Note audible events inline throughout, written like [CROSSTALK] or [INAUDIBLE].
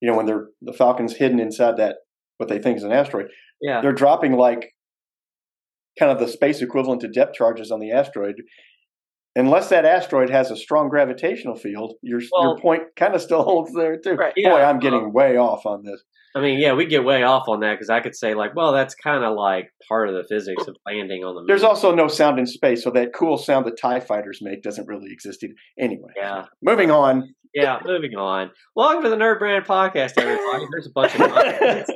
you know, when they're the Falcon's hidden inside that what they think is an asteroid, Yeah. they're dropping like kind of the space equivalent to depth charges on the asteroid. Unless that asteroid has a strong gravitational field, your Well- your point kind of still [LAUGHS] holds there too. Right. Boy, I'm getting way off on this. I mean, yeah, we get way off on that because I could say like, well, that's kind of like part of the physics of landing on the moon. There's also no sound in space, so that cool sound that TIE fighters make doesn't really exist either. Anyway, yeah, moving on. Yeah. Moving on. Welcome to the Nerd Brand Podcast, everybody. There's a bunch of [LAUGHS]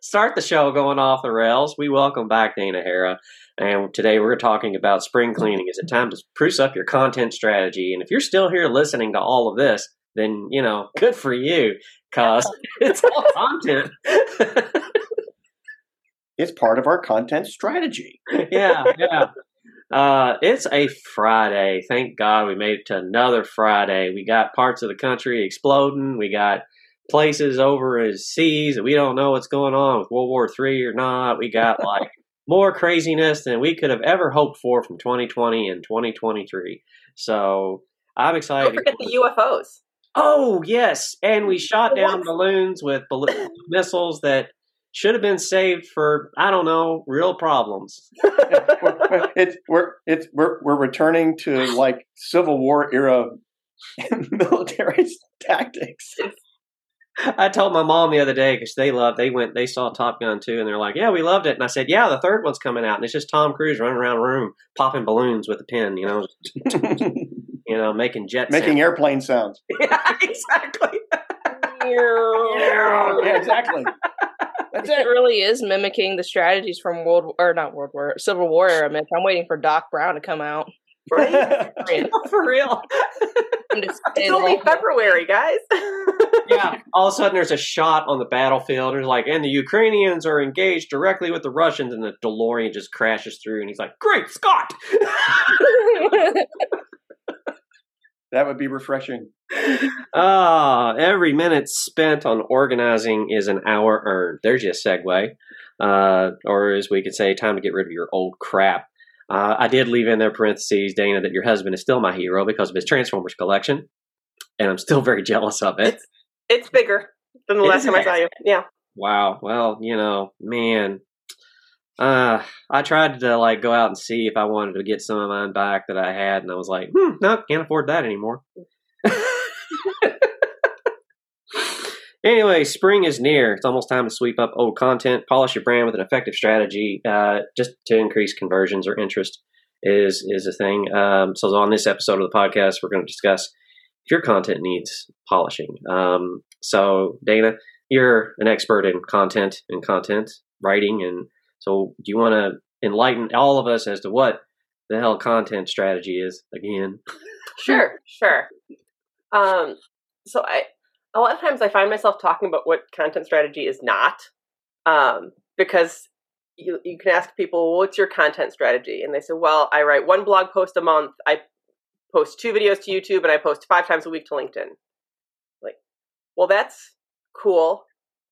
start the show going off the rails. We welcome back Dana Herra, and today we're talking about spring cleaning. Is it time to spruce up your content strategy? And if you're still here listening to all of this, then you know, good for you, cause [LAUGHS] it's all content. It's part of our content strategy. [LAUGHS] yeah, yeah. Uh, it's a Friday. Thank God we made it to another Friday. We got parts of the country exploding. We got places over in seas that we don't know what's going on with World War Three or not. We got [LAUGHS] like more craziness than we could have ever hoped for from 2020 and 2023. So I'm excited. Don't forget the UFOs. Oh yes, and we shot down balloons with bal- missiles that should have been saved for I don't know real problems. [LAUGHS] we're, [LAUGHS] it's we're it's we're we're returning to like Civil War era [LAUGHS] military tactics. I told my mom the other day because they loved they went they saw Top Gun too and they're like yeah we loved it and I said yeah the third one's coming out and it's just Tom Cruise running around the room popping balloons with a pen you know [LAUGHS] you know making jet Making sounds. airplane sounds. yeah exactly Yeah, exactly. That's It it. really is mimicking the strategies from World or not World War Civil War era. Mitch. I'm waiting for Doc Brown to come out. [LAUGHS] for real [LAUGHS] I'm just It's only like, February, guys. [LAUGHS] yeah all of a sudden there's a shot on the battlefield and it's like and the Ukrainians are engaged directly with the Russians and the DeLorean just crashes through and he's like great Scott That would be refreshing. Ah, every minute spent on organizing is an hour earned. There's your segue. Uh, or as we could say, time to get rid of your old crap. Uh, I did leave in there parentheses, Dana, that your husband is still my hero because of his Transformers collection, and I'm still very jealous of it. it's bigger than the last time I saw you. Yeah. Wow. Well, you know, man. Uh, I tried to like go out and see if I wanted to get some of mine back that I had, and I was like, hmm, no, can't afford that anymore. [LAUGHS] anyway, spring is near. It's almost time to sweep up old content, polish your brand with an effective strategy, uh, just to increase conversions or interest is is a thing. Um, so on this episode of the podcast, we're going to discuss if your content needs polishing. Um, so Dana, you're an expert in content and content writing, and so do you want to enlighten all of us as to what the hell content strategy is again? Sure, sure. Um, so I a lot of times I find myself talking about what content strategy is not, um, because you you can ask people, well, "What's your content strategy?" And they say, "Well, I write one blog post a month. I post two videos to YouTube, and I post five times a week to LinkedIn." Like, well, that's cool,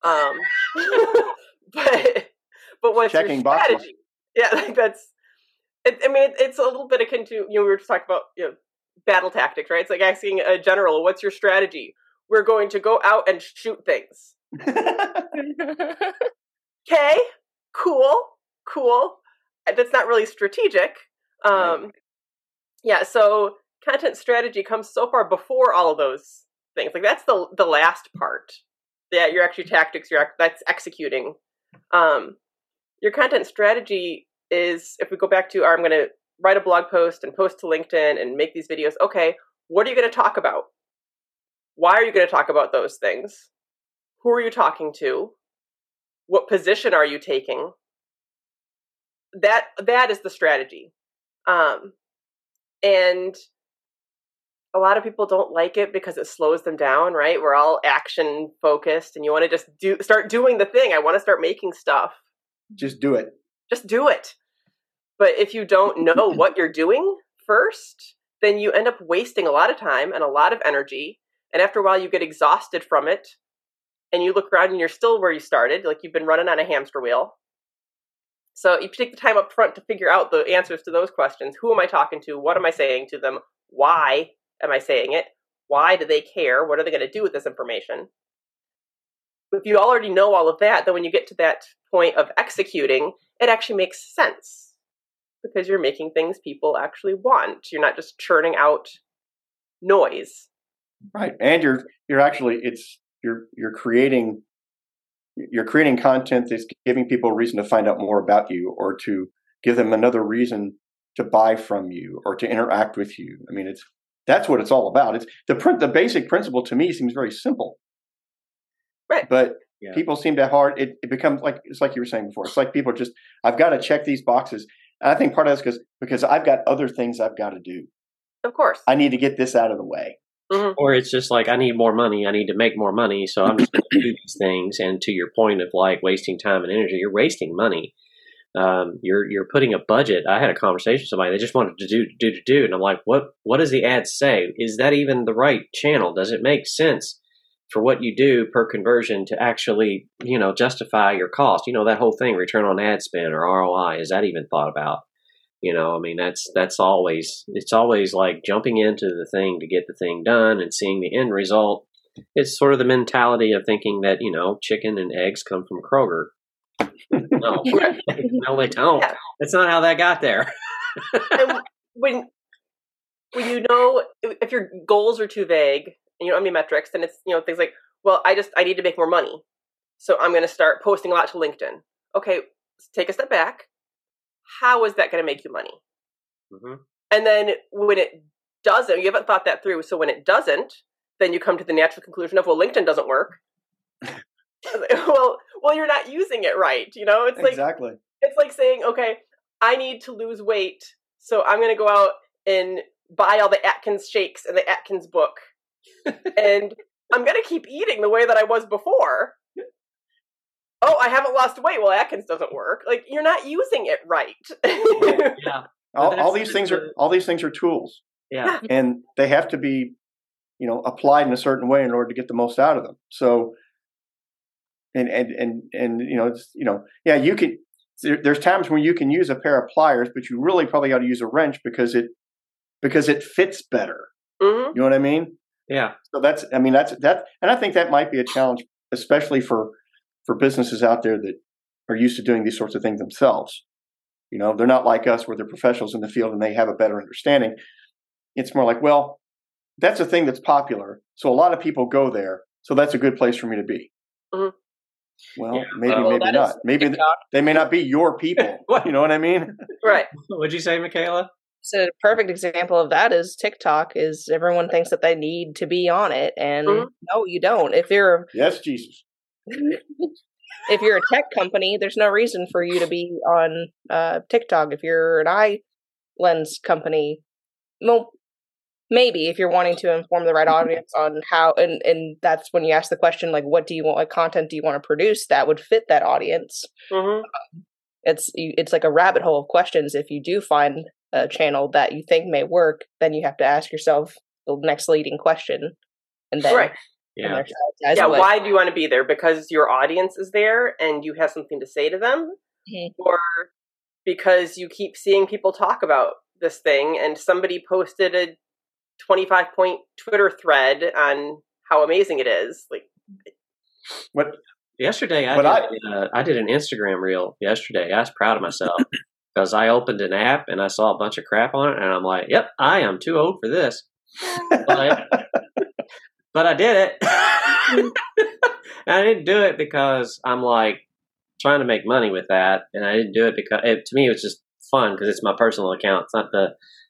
um, [LAUGHS] but but what's Checking your boxes. strategy? Yeah, [LAUGHS] like that's. It, I mean, it, it's a little bit akin to you know we were just talking about you know battle tactics, right? It's like asking a general, "What's your strategy?" We're going to go out and shoot things. [LAUGHS] Okay, cool, cool. Uh, That's not really strategic. Um, Yeah, so content strategy comes so far before all of those things. Like that's the the last part. Yeah, your actual tactics. Your that's executing. Um, your content strategy is if we go back to, our, I'm going to write a blog post and post to LinkedIn and make these videos. Okay, what are you going to talk about? Why are you going to talk about those things? Who are you talking to? What position are you taking? That that is the strategy. Um, and a lot of people don't like it because it slows them down right we're all action focused and you want to just do start doing the thing i want to start making stuff Just do it. just do it but if you don't [LAUGHS] know what you're doing first then you end up wasting a lot of time and a lot of energy. And after a while you get exhausted from it. And you look around and you're still where you started like you've been running on a hamster wheel. So if you take the time up front to figure out the answers to those questions. Who am i talking to? What am i saying to them? Why am i saying it? Why do they care? What are they going to do with this information? If you already know all of that, then when you get to that point of executing, it actually makes sense because you're making things people actually want. You're not just churning out noise. Right. And you're you're actually it's you're you're creating you're creating content that's giving people a reason to find out more about you or to give them another reason to buy from you or to interact with you. I mean, it's that's what it's all about. It's the print. The basic principle to me seems very simple, right? But yeah. people seem to hard. It, it becomes like it's like you were saying before. It's like people just I've got to check these boxes. And I think part of that's because because I've got other things I've got to do. Of course, I need to get this out of the way. Mm-hmm. Or it's just like I need more money. I need to make more money, so I'm just going to [CLEARS THROAT] do these things. And to your point of like wasting time and energy, you're wasting money. Um, you're you're putting a budget. I had a conversation with somebody. They just wanted to do do to do, and I'm like, what what does the ad say? Is that even the right channel? Does it make sense for what you do per conversion to actually you know justify your cost? You know that whole thing, return on ad spend or ROI. Is that even thought about? You know, I mean, that's that's always it's always like jumping into the thing to get the thing done and seeing the end result. It's sort of the mentality of thinking that you know chicken and eggs come from Kroger. no, [LAUGHS] [LAUGHS] no, they don't. Yeah. That's not how that got there. when when you know if your goals are too vague you don't have any metrics, then it's you know things like, well, I just I need to make more money, so I'm going to start posting a lot to LinkedIn. Okay, take a step back how is that going to make you money? Mm-hmm. And then when it doesn't, you haven't thought that through. So when it doesn't, then you come to the natural conclusion of, well, LinkedIn doesn't work. [LAUGHS] [LAUGHS] well, well, you're not using it right. You know, it's like exactly. It's like saying, okay, I need to lose weight, so I'm going to go out and buy all the Atkins shakes and the Atkins book, and I'm going to keep eating the way that I was before oh, I haven't lost weight. Well, Atkins doesn't work. Like you're not using it right. [LAUGHS] yeah. All, all these things are all these things are tools. Yeah. And they have to be, you know, applied in a certain way in order to get the most out of them. So and and and and you know, it's, you know, yeah, you can there, there's times when you can use a pair of pliers, but you really probably got to use a wrench because it because it fits better. Mm-hmm. You know what I mean? Yeah. So that's I mean that's that and I think that might be a challenge especially for for businesses out there that are used to doing these sorts of things themselves. You know, they're not like us where they're professionals in the field and they have a better understanding. It's more like, well, that's a thing that's popular. So a lot of people go there. So that's a good place for me to be. Mm-hmm. Well, yeah, maybe, well, maybe not. Maybe they may not be your people. [LAUGHS] you know what I mean? Right. What'd you say, Michaela? So a perfect example of that is TikTok. Is everyone thinks that they need to be on it, and mm-hmm. no, you don't. If you're yes, Jesus [LAUGHS] if you're a tech company, there's no reason for you to be on uh, TikTok. If you're an eye lens company, well, maybe if you're wanting to inform the right [LAUGHS] audience on how, and and that's when you ask the question like, what do you want? What content do you want to produce that would fit that audience? Mm-hmm. Um, it's it's like a rabbit hole of questions. If you do find a channel that you think may work, then you have to ask yourself the next leading question, and then right yeah. yeah. Why do you want to be there? Because your audience is there and you have something to say to them, mm-hmm. or because you keep seeing people talk about this thing and somebody posted a 25 point Twitter thread on how amazing it is. Like, what? Yesterday, I did, I, uh, I did an Instagram reel. Yesterday, I was proud of myself because I opened an app and I saw a bunch of crap on it, and I'm like, "Yep, I am too old for this." But [LAUGHS] but I did it. [LAUGHS] I didn't do it because I'm like trying to make money with that, and I didn't do it because it, to me it was just fun because it's my personal account. It's not the,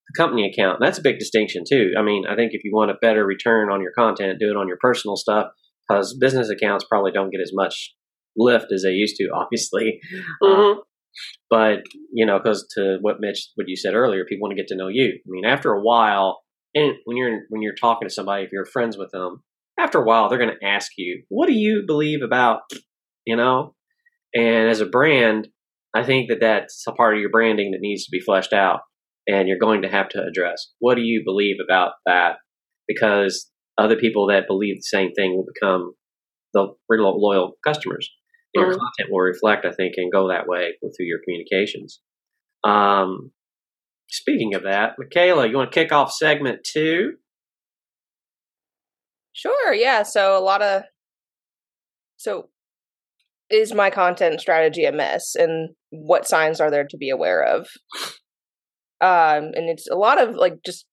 the company account. And that's a big distinction too. I mean, I think if you want a better return on your content, do it on your personal stuff because business accounts probably don't get as much lift as they used to, obviously. Mm-hmm. But you know, because to what Mitch, what you said earlier, people want to get to know you. I mean, after a while, and when you're when you're talking to somebody, if you're friends with them, after a while they're going to ask you, "What do you believe about?" You know, and as a brand, I think that that's a part of your branding that needs to be fleshed out, and you're going to have to address what do you believe about that, because other people that believe the same thing will become the loyal customers. Your mm-hmm. content will reflect, I think, and go that way through your communications. Um, Speaking of that, Michaela, you want to kick off segment two? Sure, yeah. So a lot of so is my content strategy a mess and what signs are there to be aware of? Um and it's a lot of like just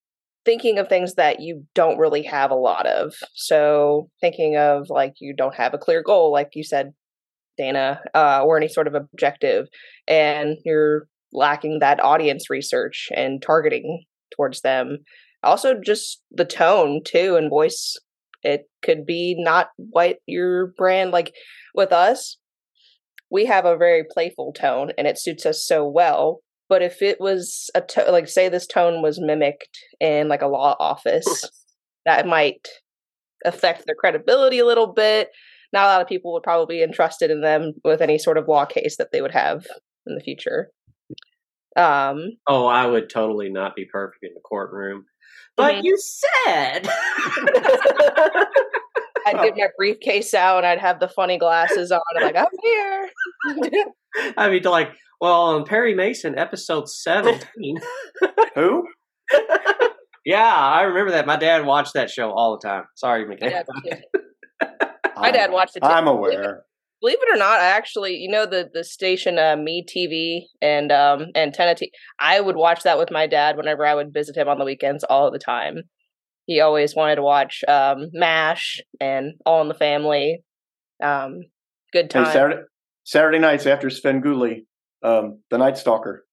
thinking of things that you don't really have a lot of. So thinking of like you don't have a clear goal like you said Dana uh or any sort of objective and you're lacking that audience research and targeting towards them. Also just the tone too and voice it could be not what your brand like with us. We have a very playful tone and it suits us so well. But if it was a to- like say this tone was mimicked in like a law office, that might affect their credibility a little bit. Not a lot of people would probably be entrusted in them with any sort of law case that they would have in the future. Um, Oh, I would totally not be perfect in the courtroom. But Mhm. you said. [LAUGHS] I'd get my briefcase out and I'd have the funny glasses on. I'm like, I'm here. [LAUGHS] I mean, like, well, on Perry Mason, episode 17. [LAUGHS] Who? yeah, I remember that. My dad watched that show all the time. Sorry, McKay. dad, my dad watched it. Too. I'm aware. Believe it or not, I actually, you know, the the station uh, Me TV and um Antenna TV. I would watch that with my dad whenever I would visit him on the weekends, all the time. He always wanted to watch um Mash and All in the Family. Um, good Hey, time. Saturday, Saturday nights after Svengoolie, um, the Night Stalker.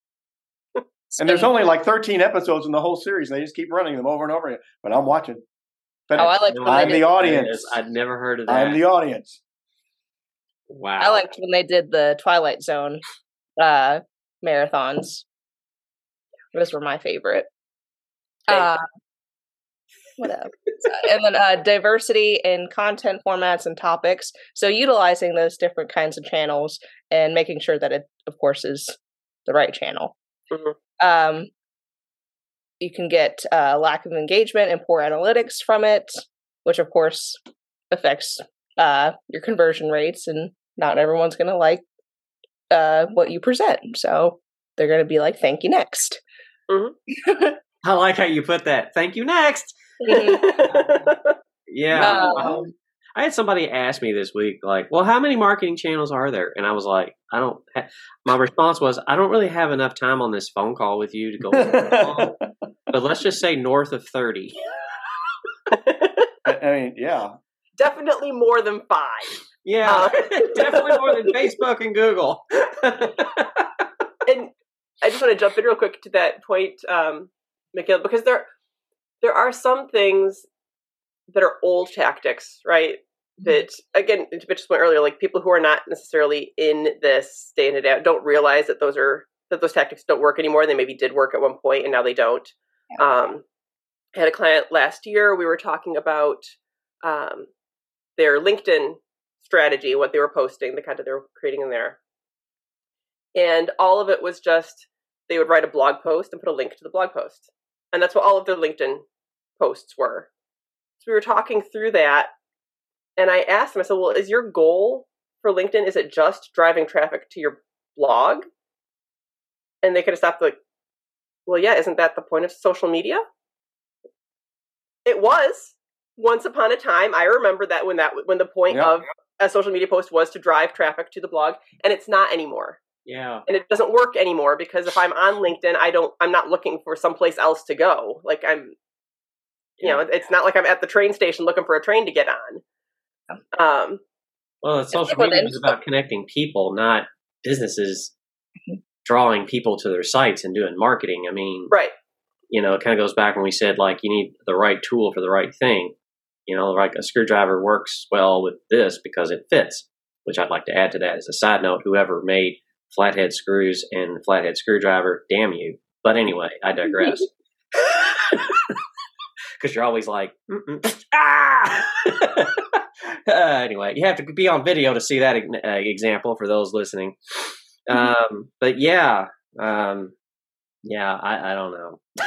[LAUGHS] And there's only like 13 episodes in the whole series. and They just keep running them over and over again. But I'm watching. But Oh, I like when I'm did, the audience. I'd never heard of that. I'm the audience. wow. I liked when they did the Twilight Zone uh marathons. Those were my favorite. Same. Uh, what else? and then uh, diversity in content formats and topics. So utilizing those different kinds of channels and making sure that it, of course, is the right channel. Mhm. Um, you can get uh, lack of engagement and poor analytics from it, which of course affects uh, your conversion rates, and not everyone's going to like uh, what you present. So they're going to be like, "Thank you, next." [LAUGHS] I like how you put that. Thank you. Next. [LAUGHS] Yeah. Um, um, I had somebody ask me this week, like, well, how many marketing channels are there? And I was like, I don't, ha-. my response was, I don't really have enough time on this phone call with you to go, over [LAUGHS] but let's just say north of 30. I I mean, yeah. Definitely more than five. Yeah, Uh, [LAUGHS] definitely more than Facebook and Google. [LAUGHS] and I just want to jump in real quick to that point, um, Michaela, because there there are some things that are old tactics, right? That again, to Mitch's point earlier, like people who are not necessarily in this day in and out don't realize that those are that those tactics don't work anymore. They maybe did work at one point and now they don't. Um, I had a client last year. We were talking about um, their LinkedIn strategy, what they were posting, the content they were creating in there, and all of it was just they would write a blog post and put a link to the blog post, and that's what all of their LinkedIn posts were. So we were talking through that, and I asked them, I said, "Well, is your goal for LinkedIn is it just driving traffic to your blog?" And they could have stopped like, "Well, yeah, isn't that the point of social media?" It was once upon a time. I remember that when that when the point Yeah. of a social media post was to drive traffic to the blog, and it's not anymore yeah. and it doesn't work anymore because if I'm on LinkedIn, I don't I'm not looking for someplace else to go. Like I'm you know, it's not like I'm at the train station looking for a train to get on. Um Well, it's social media is about connecting people, not businesses drawing people to their sites and doing marketing. I mean, right. you know, it kind of goes back when we said like you need the right tool for the right thing. You know, like a screwdriver works well with this because it fits. Which I'd like to add to that as a side note: whoever made flathead screws and flathead screwdriver, damn you. But anyway, I digress. [LAUGHS] Because you're always like, [LAUGHS] ah. [LAUGHS] uh, anyway, you have to be on video to see that uh, example for those listening. Um, but yeah, um, yeah, I, I don't know. [LAUGHS]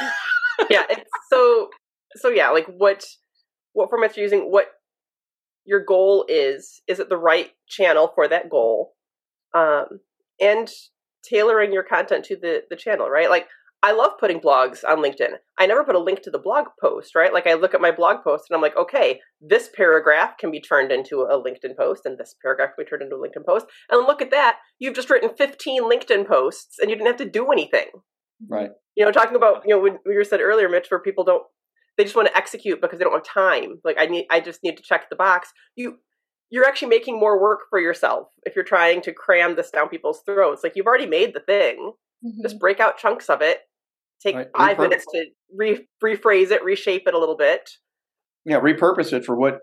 yeah, it's so so yeah, like what what formats you're using, what your goal is, is it the right channel for that goal? Um and tailoring your content to the the channel, right? Like I love putting blogs on LinkedIn. I never put a link to the blog post, right? Like I look at my blog post and I'm like, okay, this paragraph can be turned into a LinkedIn post and this paragraph can be turned into a LinkedIn post. And look at that. You've just written 15 LinkedIn posts and you didn't have to do anything. Right. You know, talking about, you know, when you said earlier, Mitch, where people don't, they just want to execute because they don't have time. Like I need, I just need to check the box. You, you're actually making more work for yourself if you're trying to cram this down people's throats. Like you've already made the thing. Mm-hmm. Just break out chunks of it take right. five Repurpose. minutes to re- rephrase it, reshape it a little bit. Yeah, repurpose it for what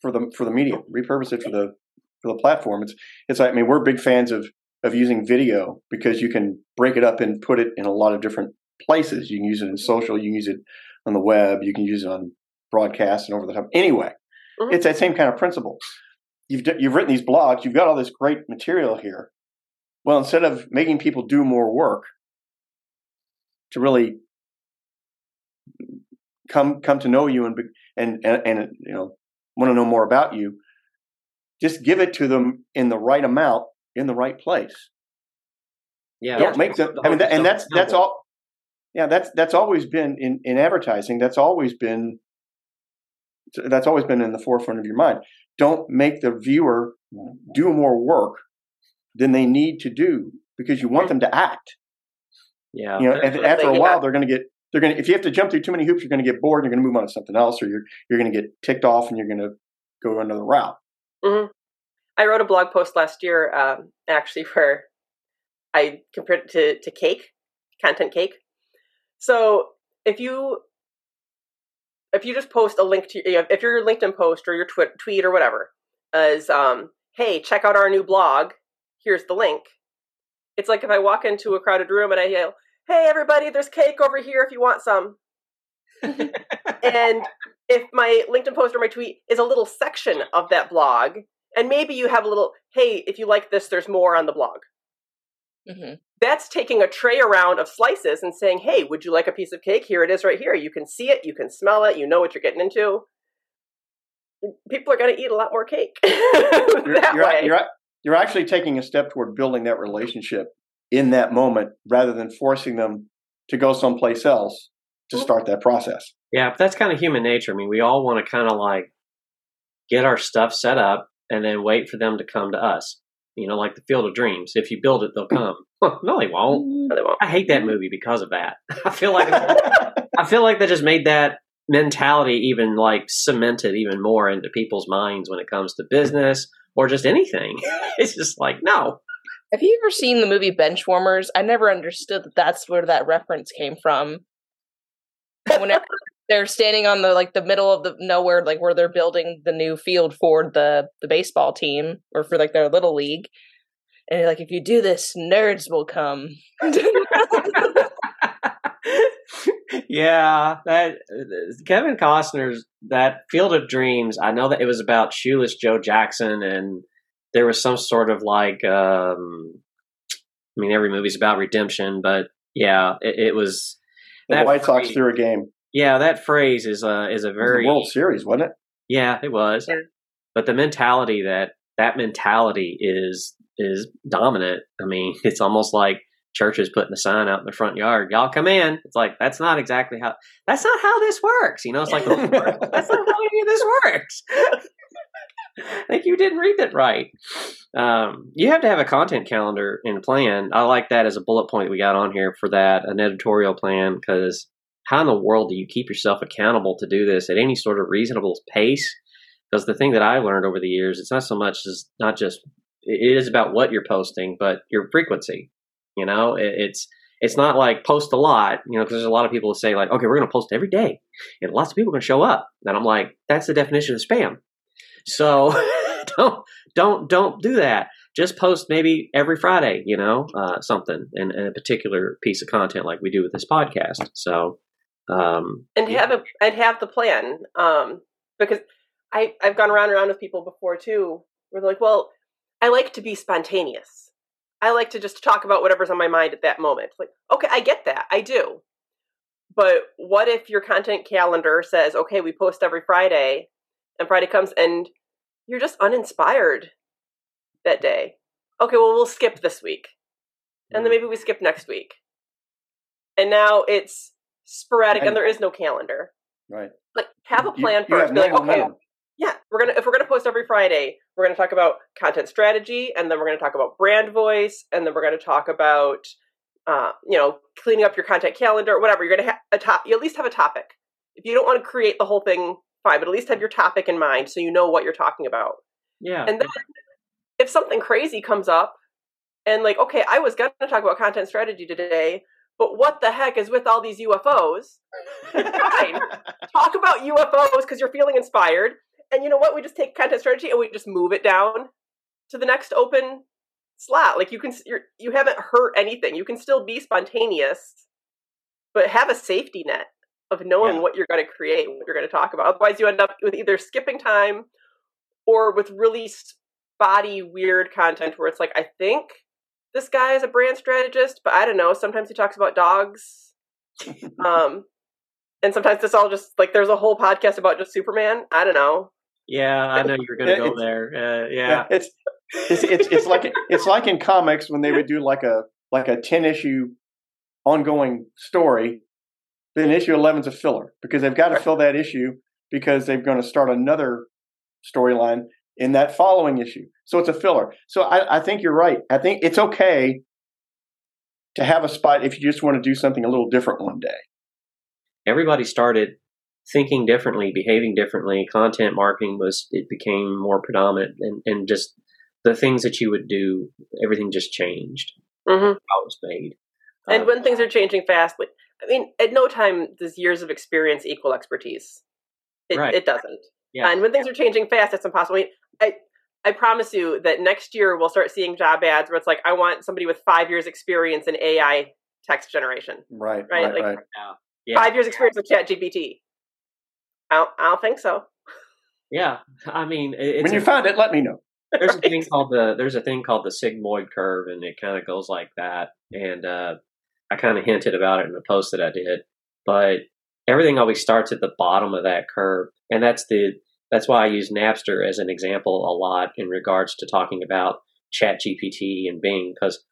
for the for the medium. Repurpose it for the for the platform. It's it's I mean we're big fans of of using video because you can break it up and put it in a lot of different places. You can use it in social. You can use it on the web. You can use it on broadcast and over the top. Anyway, mm-hmm. it's that same kind of principle. You've you've written these blogs. You've got all this great material here. Well, instead of making people do more work, to really come come to know you and and and, and you know want to know more about you just give it to them in the right amount in the right place. Yeah. Don't make them i mean that, and that's that's all yeah that's that's always been in in advertising that's always been that's always been in the forefront of your mind. Don't make the viewer do more work than they need to do because you want them to act yeah. You know, after a while, they're going to get they're going to if you have to jump through too many hoops, you're going to get bored. And you're going to move on to something else, or you're you're going to get ticked off, and you're going to go another route. Mm-hmm. I wrote a blog post last year, um, actually, where I compared it to to cake, content cake. So if you if you just post a link to you know, if your LinkedIn post or your tw- tweet or whatever is um, hey check out our new blog here's the link it's like if I walk into a crowded room and I yell, "Hey, everybody! There's cake over here if you want some." [LAUGHS] and if my LinkedIn post or my tweet is a little section of that blog, and maybe you have a little, "Hey, if you like this, there's more on the blog." Mm-hmm. That's taking a tray around of slices and saying, "Hey, would you like a piece of cake? Here it is, right here. You can see it, you can smell it, you know what you're getting into." People are going to eat a lot more cake [LAUGHS] that you're, way. You're, you're actually taking a step toward building that relationship in that moment rather than forcing them to go someplace else to start that process. Yeah, but that's kind of human nature. I mean, we all want to kind of like get our stuff set up and then wait for them to come to us. You know, like the Field of Dreams. If you build it, they'll come. [LAUGHS] no, they won't. Mm-hmm. No, they won't. I hate that movie because of that. [LAUGHS] I feel like [LAUGHS] I feel like they just made that mentality even like cemented even more into people's minds when it comes to business or just anything. [LAUGHS] it's just like, no. Have you ever seen the movie Benchwarmers? I never understood that that's where that reference came from. [LAUGHS] Whenever they're standing on the like the middle of the nowhere, like where they're building the new field for the the baseball team or for like their little league, and like, if you do this, nerds will come. [LAUGHS] yeah, that Kevin Costner's that Field of Dreams. I know that it was about shoeless Joe Jackson, and there was some sort of like. Um, I mean, every movie's about redemption, but yeah, it, it was. The White Sox threw a game. Yeah, that phrase is a is a very World Series, wasn't it? Yeah, it was. Yeah. But the mentality that that mentality is is dominant. I mean, [LAUGHS] it's almost like churches putting a sign out in the front yard. Y'all come in. It's like that's not exactly how. That's not how this works. You know, it's like [LAUGHS] that's not how any of this works. [LAUGHS] I think you didn't read that right. Um, you have to have a content calendar and plan. I like that as a bullet point we got on here for that, an editorial plan, because how in the world do you keep yourself accountable to do this at any sort of reasonable pace? Because the thing that I learned over the years, it's not so much as not just it is about what you're posting, but your frequency. You know, it, it's it's not like post a lot, you know, because there's a lot of people who say like, okay, we're going to post every day, and lots of people are going to show up. And I'm like, that's the definition of spam. So [LAUGHS] don't don't don't do that. Just post maybe every Friday, you know, uh, something in, in, a particular piece of content like we do with this podcast. So um, and have a and have the plan um, because I I've gone around and around with people before too, where they're like, well, I like to be spontaneous. I like to just talk about whatever's on my mind at that moment. Like, okay, I get that. I do. But what if your content calendar says, okay, we post every Friday, and Friday comes and you're just uninspired that day? Okay, well, we'll skip this week. And then mm. maybe we skip next week. and now it's sporadic, and there is no calendar. Right. Like have a You- plan you have first. Be no like, okay, momentum. Yeah, we're gonna if we're gonna post every Friday, we're gonna talk about content strategy, and then we're gonna talk about brand voice, and then we're gonna talk about uh, you know cleaning up your content calendar, whatever. You're gonna have a top. You at least have a topic. If you don't want to create the whole thing, fine, but at least have your topic in mind so you know what you're talking about. Yeah. And then if something crazy comes up, and like, okay, I was gonna talk about content strategy today, but what the heck is with all these UFOs? Fine. [LAUGHS] talk about UFOs because you're feeling inspired. And you know what? We just take content strategy and we just move it down to the next open slot. Like you can, you're, you haven't hurt anything. You can still be spontaneous, but have a safety net of knowing Yeah. what you're going to create, what you're going to talk about. Otherwise, you end up with either skipping time or with really spotty, weird content where it's like, I think this guy is a brand strategist, but I don't know. Sometimes he talks about dogs. [LAUGHS] um, and sometimes it's all just like there's a whole podcast about just Superman. I don't know. Yeah, I know you're going to go there. Uh, Yeah, it's it's it's it's like it's like in comics when they would do like a like a ten issue ongoing story. Then issue 11's a filler because they've got to fill that issue because they're going to start another storyline in that following issue. So it's a filler. So I, I think you're right. I think it's okay to have a spot if you just want to do something a little different one day. Everybody started thinking differently, behaving differently. Content marketing was, it became more predominant and, and just the things that you would do, everything just changed. hmm How it was made. And Um, when things are changing fast, like I mean, at no time does years of experience equal expertise. It, Right. it doesn't. Yeah. And when things are changing fast, it's impossible. I, mean, I I promise you that next year we'll start seeing job ads where it's like, I want somebody with five years experience in AI text generation. Right, Right, right, like- right. yeah. Five years experience with Chat GPT. I don't, I don't think so. Yeah. I mean, it- it's When a- you find it, let me know. there's a [LAUGHS] thing called the there's a thing called the sigmoid curve and it kind of goes like that and uh, i kind of hinted about it in the post that i did but everything always starts at the bottom of that curve and that's the that's why i use napster as an example a lot in regards to talking about chat gpt and bing because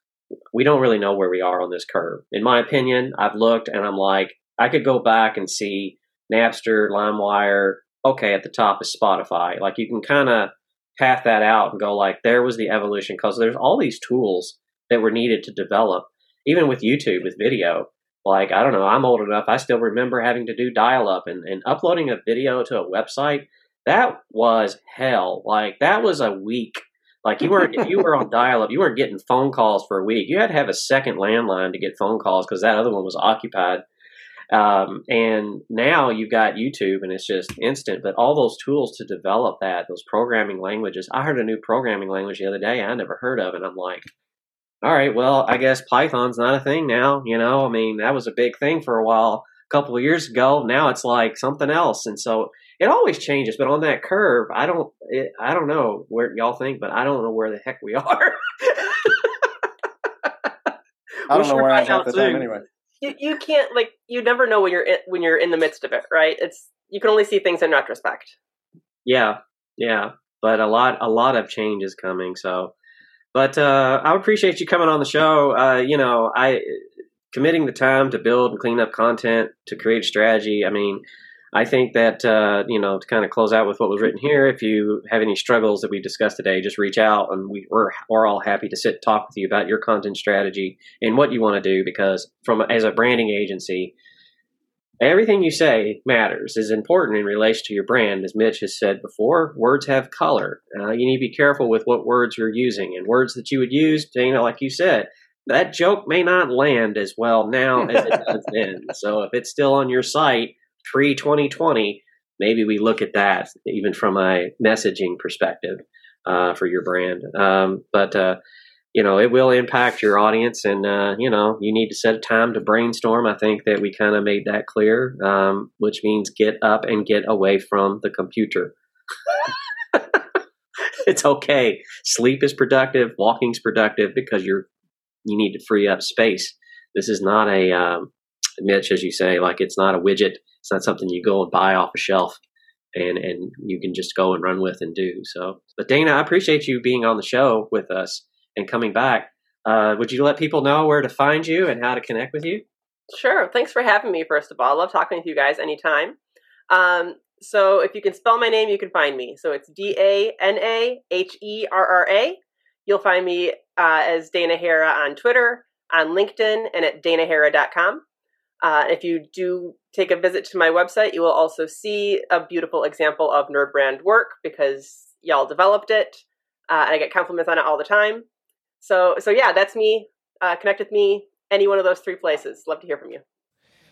we don't really know where we are on this curve in my opinion i've looked and i'm like i could go back and see napster limewire okay at the top is spotify. Like you can kind of path that out and go like there was the evolution because there's all these tools that were needed to develop even with youtube with video. Like i don't know i'm old enough i still remember having to do dial up and, and uploading a video to a website. That was hell. Like that was a week. Like you weren't if you were on [LAUGHS] dial up you weren't getting phone calls for a week. You had to have a second landline to get phone calls because that other one was occupied um, and now you've got YouTube and it's just instant. But all those tools to develop that, those programming languages. I heard a new programming language the other day I never heard of, and I'm like, all right, well, I guess Python's not a thing now. You know, I mean, that was a big thing for a while, a couple of years ago. Now it's like something else, and so it always changes. But on that curve, I don't, it, I don't know where y'all think, but I don't know where the heck we [LAUGHS] are. I don't know where I am find half out the time anyway. You, you can't like you never know when you're in, when you're in the midst of it, right? It's you can only see things in retrospect. Yeah, yeah, but a lot, a lot of change is coming. So, but uh, I appreciate you coming on the show. Uh, you know, I committing the time to build and clean up content to create strategy. I mean, I think that uh, you know to kind of close out with what was written here. If you have any struggles that we discussed today, just reach out, and we, we're we're all happy to sit and talk with you about your content strategy and what you want to do. Because from as a branding agency, everything you say matters is important in relation to your brand as mitch has said before words have color uh, you need to be careful with what words you're using and words that you would use dana like you said that joke may not land as well now as it [LAUGHS] does then so if it's still on your site pre 2020 maybe we look at that even from a messaging perspective uh, for your brand. Um, but uh, you know it will impact your audience and uh, you know you need to set a time to brainstorm. I think that we kind of made that clear um, which means get up and get away from the computer. [LAUGHS] It's okay. Sleep is productive walking's productive because you're you need to free up space. This is not a um, mitch as you say like it's not a widget it's not something you go and buy off a shelf and and you can just go and run with and do so but dana i appreciate you being on the show with us and coming back. Uh, would you let people know where to find you and how to connect with you? Sure. Thanks for having me, first of all. I love talking with you guys anytime. Um, so if you can spell my name, you can find me. So it's D A N A H E R R A. You'll find me uh, as Dana Herra on Twitter, on LinkedIn, and at danaherra.com. Uh, if you do take a visit to my website, you will also see a beautiful example of Nerd Brand work because y'all developed it. Uh, and I get compliments on it all the time. So, so yeah, that's me. Uh, connect with me any one of those three places. Love to hear from you.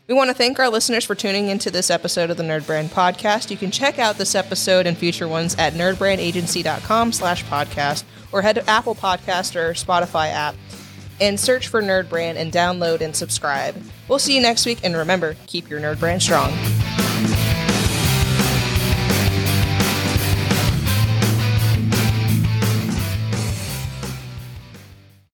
We want to thank our listeners for tuning into this episode of the Nerd Brand Podcast. You can check out this episode and future ones at nerdbrandagency.com slash podcast or head to Apple Podcast or Spotify app and search for Nerd Brand and download and subscribe. We'll see you next week, and remember, keep your Nerd Brand strong.